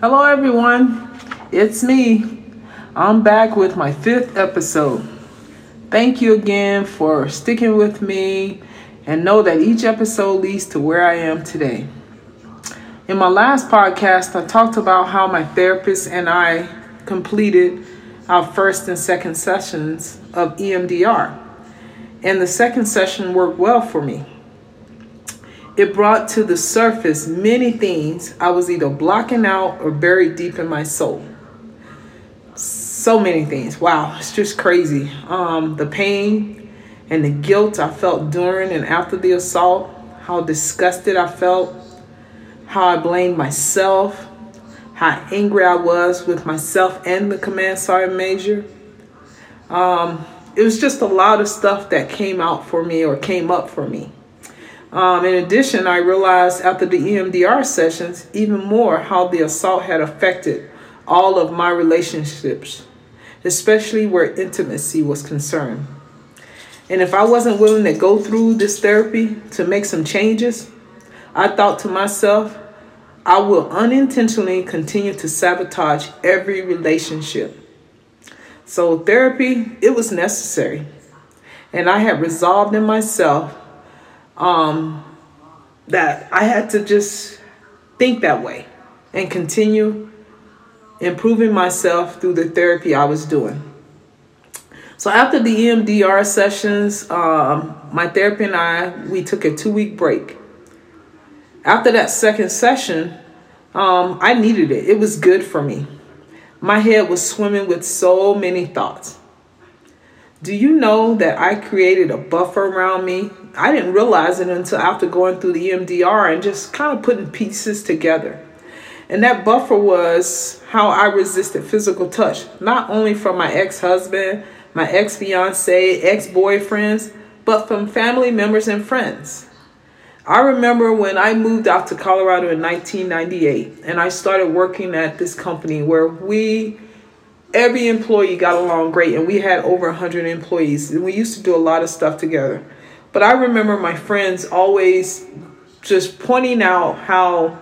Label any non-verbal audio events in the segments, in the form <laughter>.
Hello, everyone. It's me. I'm back with my fifth episode. Thank you again for sticking with me and know that each episode leads to where I am today. In my last podcast, I talked about how my therapist and I completed our first and second sessions of EMDR. And the second session worked well for me. It brought to the surface many things I was either blocking out or buried deep in my soul. So many things. Wow, it's just crazy. Um, the pain and the guilt I felt during and after the assault, how disgusted I felt, how I blamed myself, how angry I was with myself and the command sergeant major. Um, it was just a lot of stuff that came out for me or came up for me. Um, in addition, I realized after the EMDR sessions even more how the assault had affected all of my relationships, especially where intimacy was concerned. And if I wasn't willing to go through this therapy to make some changes, I thought to myself, I will unintentionally continue to sabotage every relationship. So, therapy, it was necessary. And I had resolved in myself um, that I had to just think that way and continue improving myself through the therapy I was doing. So after the EMDR sessions, um, my therapist and I we took a two week break. After that second session, um, I needed it. It was good for me. My head was swimming with so many thoughts. Do you know that I created a buffer around me? I didn't realize it until after going through the EMDR and just kind of putting pieces together. And that buffer was how I resisted physical touch, not only from my ex husband, my ex fiance, ex boyfriends, but from family members and friends. I remember when I moved out to Colorado in 1998 and I started working at this company where we every employee got along great and we had over 100 employees and we used to do a lot of stuff together but i remember my friends always just pointing out how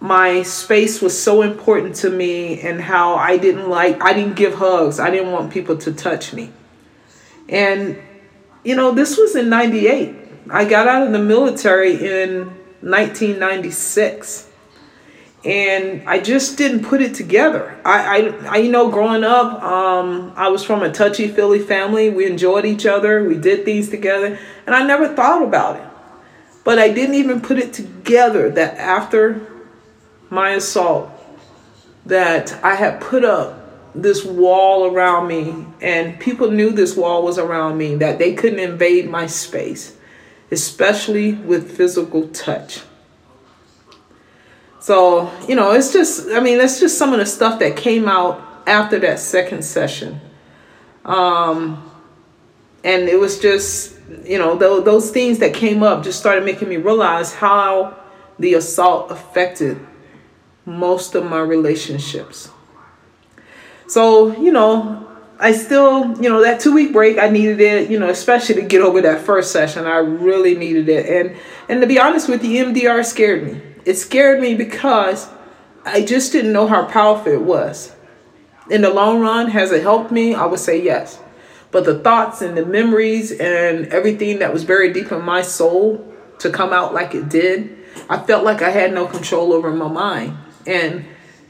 my space was so important to me and how i didn't like i didn't give hugs. I didn't want people to touch me. And you know this was in 98 i got out of the military in 1996 and I just didn't put it together. I, I, I you know, growing up, um, I was from a touchy feely family. We enjoyed each other. We did things together, and I never thought about it. But I didn't even put it together that after my assault, that I had put up this wall around me, and people knew this wall was around me. That they couldn't invade my space, especially with physical touch. So, you know, it's just, I mean, that's just some of the stuff that came out after that second session. Um, and it was just, you know, th- those things that came up just started making me realize how the assault affected most of my relationships. So, you know, I still, you know, that two week break, I needed it, you know, especially to get over that first session. I really needed it. And and to be honest with you, EMDR scared me it scared me because I just didn't know how powerful it was. In the long run, has it helped me? I would say yes. But the thoughts and the memories and everything that was buried deep in my soul to come out like it did, I felt like I had no control over my mind. And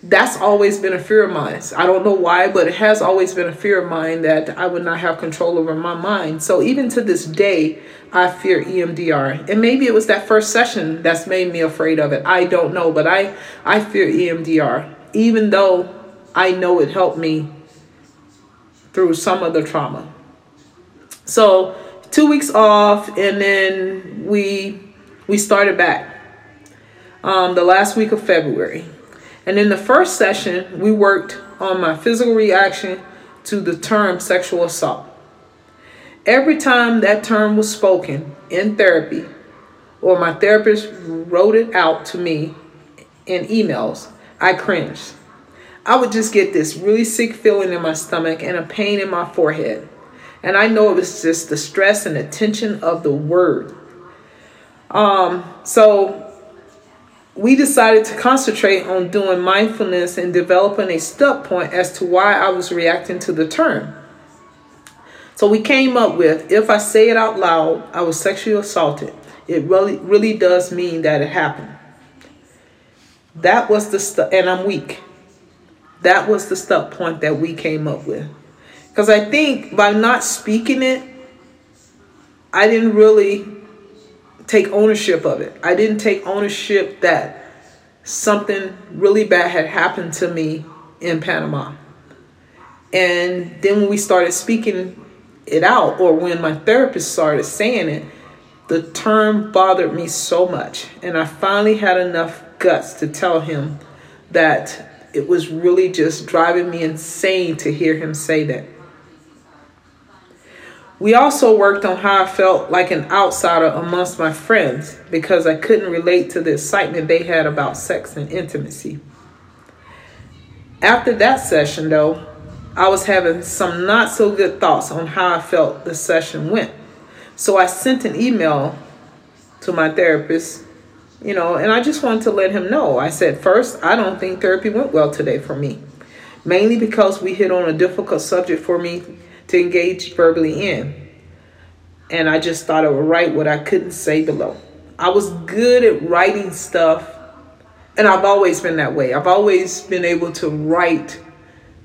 that's always been a fear of mine. I don't know why, but it has always been a fear of mine that I would not have control over my mind. So even to this day, I fear EMDR. And maybe it was that first session that's made me afraid of it. I don't know, but I I fear EMDR even though I know it helped me through some of the trauma. So, 2 weeks off and then we we started back. Um, the last week of February. And in the first session, we worked on my physical reaction to the term sexual assault. Every time that term was spoken in therapy, or my therapist wrote it out to me in emails, I cringed. I would just get this really sick feeling in my stomach and a pain in my forehead. And I know it was just the stress and the tension of the word. Um, so we decided to concentrate on doing mindfulness and developing a stuck point as to why I was reacting to the term. So we came up with if I say it out loud, I was sexually assaulted. It really really does mean that it happened. That was the stuff, and I'm weak. That was the stuck point that we came up with. Because I think by not speaking it, I didn't really take ownership of it. I didn't take ownership that something really bad had happened to me in Panama. And then when we started speaking it out, or when my therapist started saying it, the term bothered me so much. And I finally had enough guts to tell him that it was really just driving me insane to hear him say that. We also worked on how I felt like an outsider amongst my friends because I couldn't relate to the excitement they had about sex and intimacy. After that session, though, I was having some not so good thoughts on how I felt the session went. So I sent an email to my therapist, you know, and I just wanted to let him know. I said, first, I don't think therapy went well today for me, mainly because we hit on a difficult subject for me to engage verbally in. And I just thought I would write what I couldn't say below. I was good at writing stuff, and I've always been that way. I've always been able to write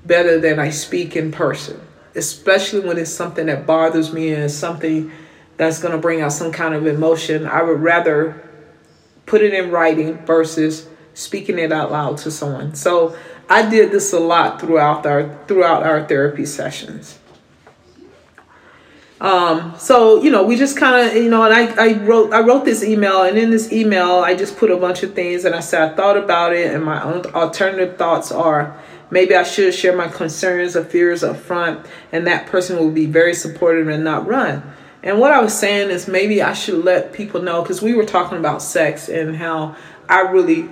better than I speak in person, especially when it's something that bothers me and something that's going to bring out some kind of emotion. I would rather put it in writing versus speaking it out loud to someone. So I did this a lot throughout our throughout our therapy sessions. Um, so you know, we just kind of you know, and I, I wrote I wrote this email, and in this email, I just put a bunch of things, and I said I thought about it, and my own alternative thoughts are maybe I should share my concerns or fears up front, and that person will be very supportive and not run. And what I was saying is maybe I should let people know because we were talking about sex and how I really,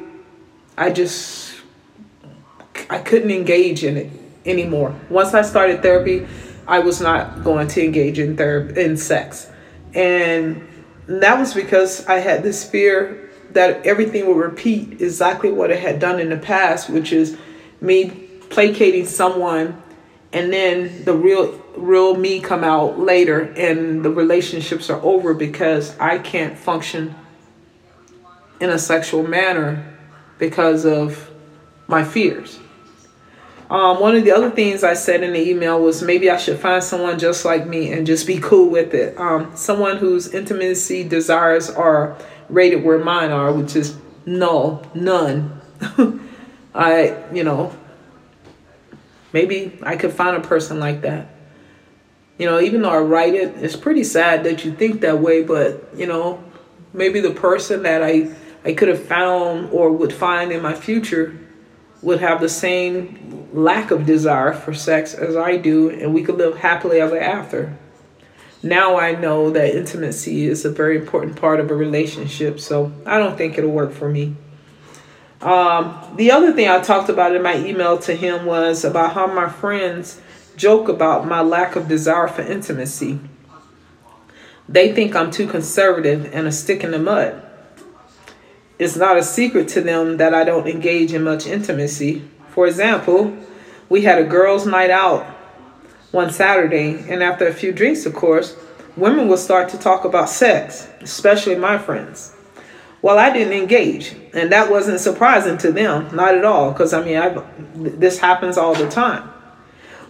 I just, I couldn't engage in it anymore. Once I started therapy I was not going to engage in in sex. And that was because I had this fear that everything would repeat exactly what it had done in the past, which is me placating someone and then the real real me come out later and the relationships are over because I can't function in a sexual manner because of my fears. Um, one of the other things I said in the email was maybe I should find someone just like me and just be cool with it. Um, someone whose intimacy desires are rated where mine are, which is null, none. <laughs> I, you know, maybe I could find a person like that. You know, even though I write it, it's pretty sad that you think that way, but, you know, maybe the person that I, I could have found or would find in my future would have the same lack of desire for sex as I do, and we could live happily ever after. Now I know that intimacy is a very important part of a relationship, so I don't think it'll work for me. Um, the other thing I talked about in my email to him was about how my friends joke about my lack of desire for intimacy. They think I'm too conservative and a stick in the mud. It's not a secret to them that I don't engage in much intimacy. For example, we had a girls' night out one Saturday, and after a few drinks, of course, women will start to talk about sex, especially my friends. Well, I didn't engage, and that wasn't surprising to them, not at all, because I mean, I, this happens all the time.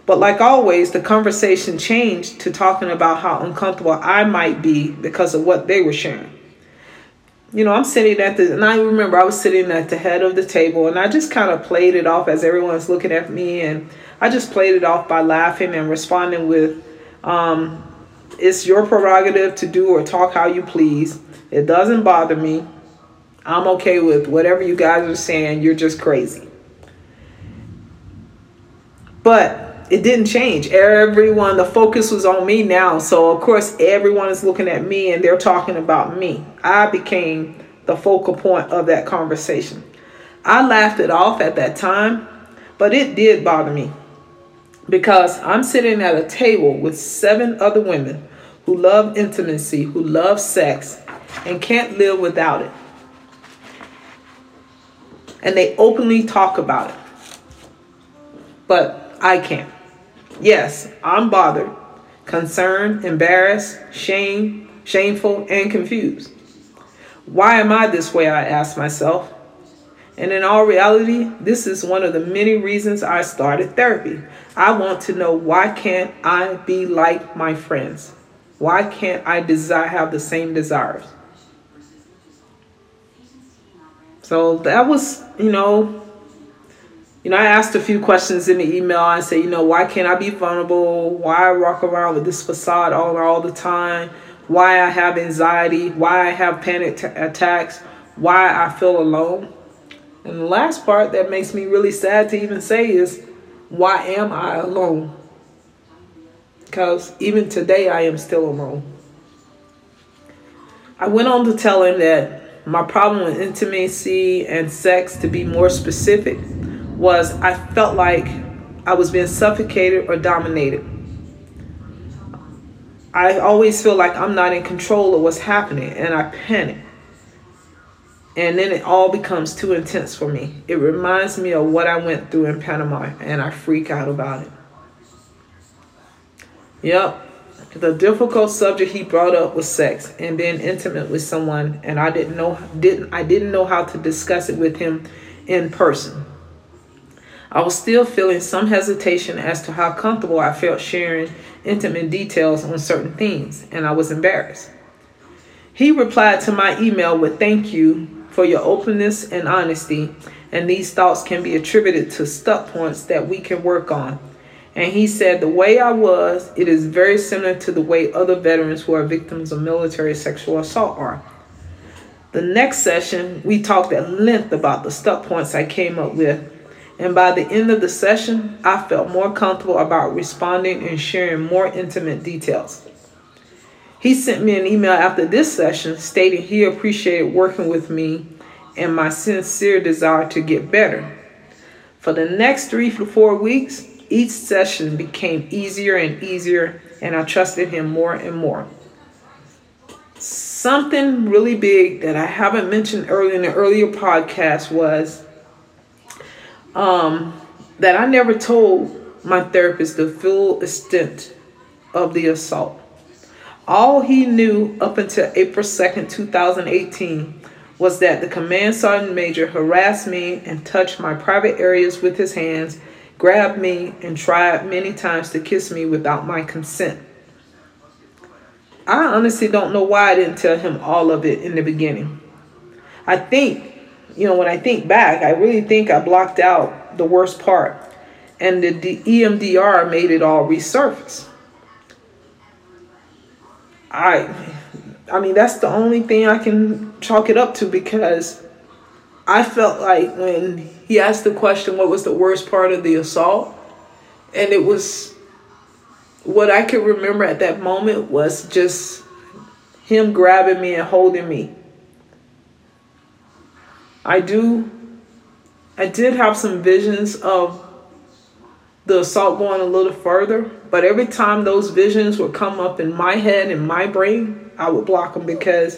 But like always, the conversation changed to talking about how uncomfortable I might be because of what they were sharing you know, I'm sitting at the, and I remember I was sitting at the head of the table and I just kind of played it off as everyone's looking at me. And I just played it off by laughing and responding with, um, it's your prerogative to do or talk how you please. It doesn't bother me. I'm okay with whatever you guys are saying. You're just crazy. But it didn't change. Everyone, the focus was on me now. So, of course, everyone is looking at me and they're talking about me. I became the focal point of that conversation. I laughed it off at that time, but it did bother me because I'm sitting at a table with seven other women who love intimacy, who love sex, and can't live without it. and they openly talk about it. But I can't. Yes, I'm bothered, concerned, embarrassed, shame, shameful, and confused. Why am I this way? I ask myself. And in all reality, this is one of the many reasons I started therapy. I want to know why can't I be like my friends? Why can't I desire have the same desires? So that was, you know, you know, I asked a few questions in the email. I said, you know, why can't I be vulnerable? Why I walk around with this facade all all the time? Why I have anxiety? Why I have panic t- attacks? Why I feel alone? And the last part that makes me really sad to even say is, why am I alone? Because even today I am still alone. I went on to tell him that my problem with intimacy and sex, to be more specific, was I felt like I was being suffocated or dominated. I always feel like I'm not in control of what's happening and I panic. And then it all becomes too intense for me. It reminds me of what I went through in Panama and I freak out about it. Yep. The difficult subject he brought up was sex and being intimate with someone and I didn't know didn't I didn't know how to discuss it with him in person. I was still feeling some hesitation as to how comfortable I felt sharing intimate details on certain things and I was embarrassed. He replied to my email with thank you for your openness and honesty, and these thoughts can be attributed to stuck points that we can work on. And he said, The way I was, it is very similar to the way other veterans who are victims of military sexual assault are. The next session, we talked at length about the stuck points I came up with. And by the end of the session, I felt more comfortable about responding and sharing more intimate details. He sent me an email after this session stating he appreciated working with me and my sincere desire to get better. For the next three to four weeks, each session became easier and easier, and I trusted him more and more. Something really big that I haven't mentioned earlier in the earlier podcast was um, that I never told my therapist the full extent of the assault. All he knew up until April 2nd, 2018, was that the command sergeant major harassed me and touched my private areas with his hands, grabbed me, and tried many times to kiss me without my consent. I honestly don't know why I didn't tell him all of it in the beginning. I think, you know, when I think back, I really think I blocked out the worst part, and the EMDR made it all resurface. I I mean that's the only thing I can chalk it up to because I felt like when he asked the question what was the worst part of the assault and it was what I could remember at that moment was just him grabbing me and holding me. I do I did have some visions of the assault going a little further. But every time those visions would come up in my head and my brain, I would block them because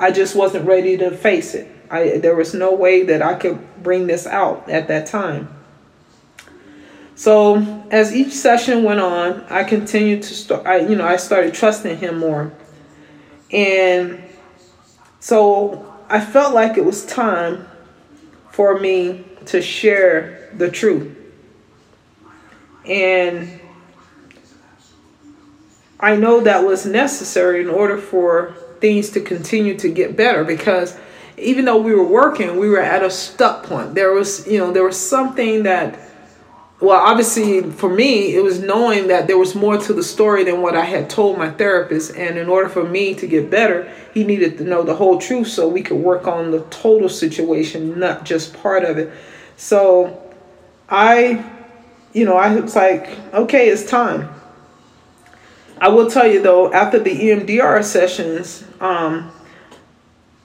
I just wasn't ready to face it. I there was no way that I could bring this out at that time. So as each session went on, I continued to start. I you know I started trusting him more, and so I felt like it was time for me to share the truth. And I know that was necessary in order for things to continue to get better because even though we were working, we were at a stuck point. There was, you know, there was something that, well, obviously for me, it was knowing that there was more to the story than what I had told my therapist. And in order for me to get better, he needed to know the whole truth so we could work on the total situation, not just part of it. So I you know, I was like, okay, it's time. I will tell you though, after the EMDR sessions, um,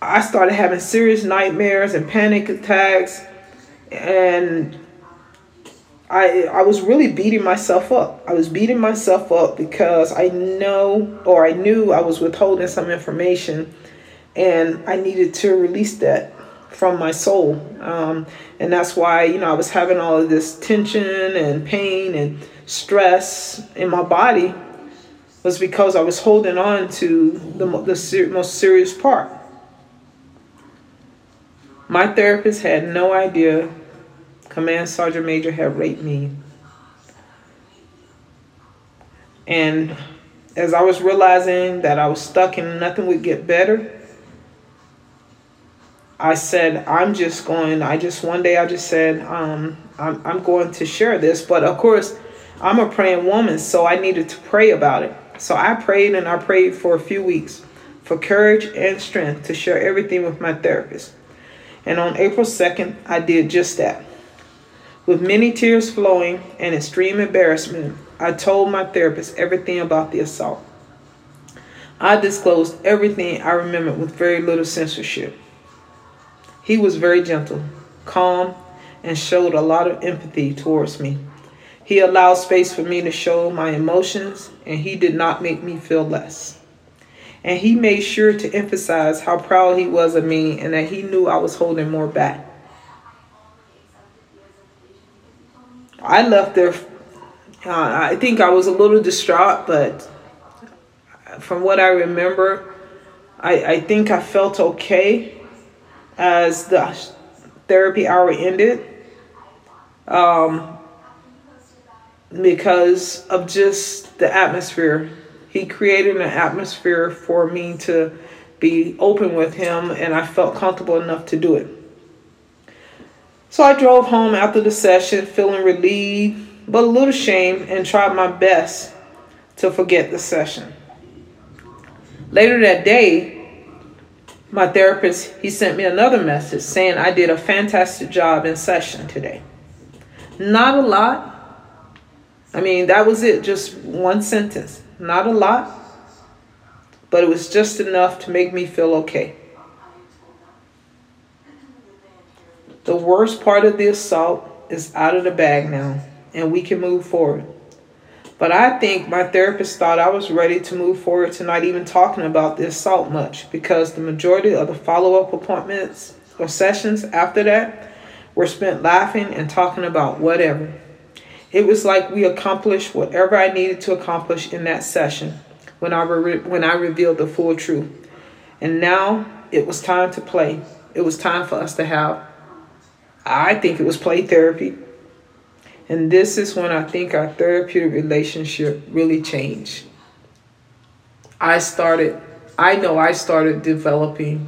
I started having serious nightmares and panic attacks, and I I was really beating myself up. I was beating myself up because I know or I knew I was withholding some information, and I needed to release that. from my soul. Um, and that's why, you know, I was having all of this tension and pain and stress in my body was because I was holding on to the, the ser- most serious part. My therapist had no idea Command Sergeant Major had raped me. And as I was realizing that I was stuck and nothing would get better, I said, I'm just going, I just, one day I just said, um, I'm, I'm going to share this. But of course, I'm a praying woman, so I needed to pray about it. So I prayed and I prayed for a few weeks for courage and strength to share everything with my therapist. And on April 2nd, I did just that. With many tears flowing and extreme embarrassment, I told my therapist everything about the assault. I disclosed everything I remembered with very little censorship. He was very gentle, calm, and showed a lot of empathy towards me. He allowed space for me to show my emotions, and he did not make me feel less. And he made sure to emphasize how proud he was of me and that he knew I was holding more back. I left there, uh, I think I was a little distraught, but from what I remember, I, I think I felt okay as the therapy hour ended um, because of just the atmosphere. He created an atmosphere for me to be open with him, and I felt comfortable enough to do it. So I drove home after the session feeling relieved, but a little ashamed, and tried my best to forget the session. Later that day, my therapist, he sent me another message saying I did a fantastic job in session today. Not a lot. I mean, that was it, just one sentence. Not a lot, but it was just enough to make me feel okay. The worst part of the assault is out of the bag now, and we can move forward. But I think my therapist thought I was ready to move forward to not even talking about the assault much because the majority of the follow up appointments or sessions after that were spent laughing and talking about whatever. It was like we accomplished whatever I needed to accomplish in that session when I, re- when I revealed the full truth. And now it was time to play. It was time for us to have, I think it was play therapy and this is when I think our therapeutic relationship really changed. I started, I know I started developing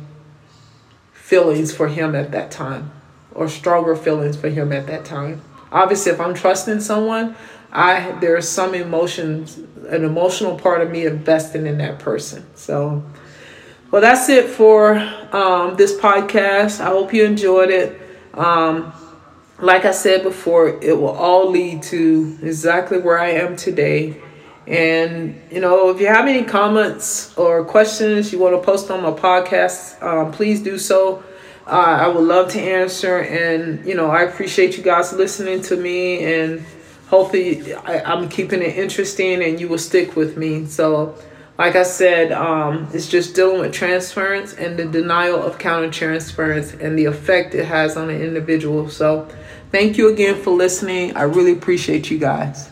feelings for him at that time, or stronger feelings for him at that time. Obviously, if I'm trusting someone, I there's some emotions, an emotional part of me investing in that person. So, well, that's it for um, this podcast. I hope you enjoyed it. Um, like I said before, it will all lead to exactly where I am today. And, you know, if you have any comments or questions you want to post on my podcast, um, please do so. Uh, I would love to answer. And, you know, I appreciate you guys listening to me. And hopefully, I, I'm keeping it interesting and you will stick with me. So, like I said, um, it's just dealing with transference and the denial of countertransference and the effect it has on an individual. So, thank you again for listening. I really appreciate you guys.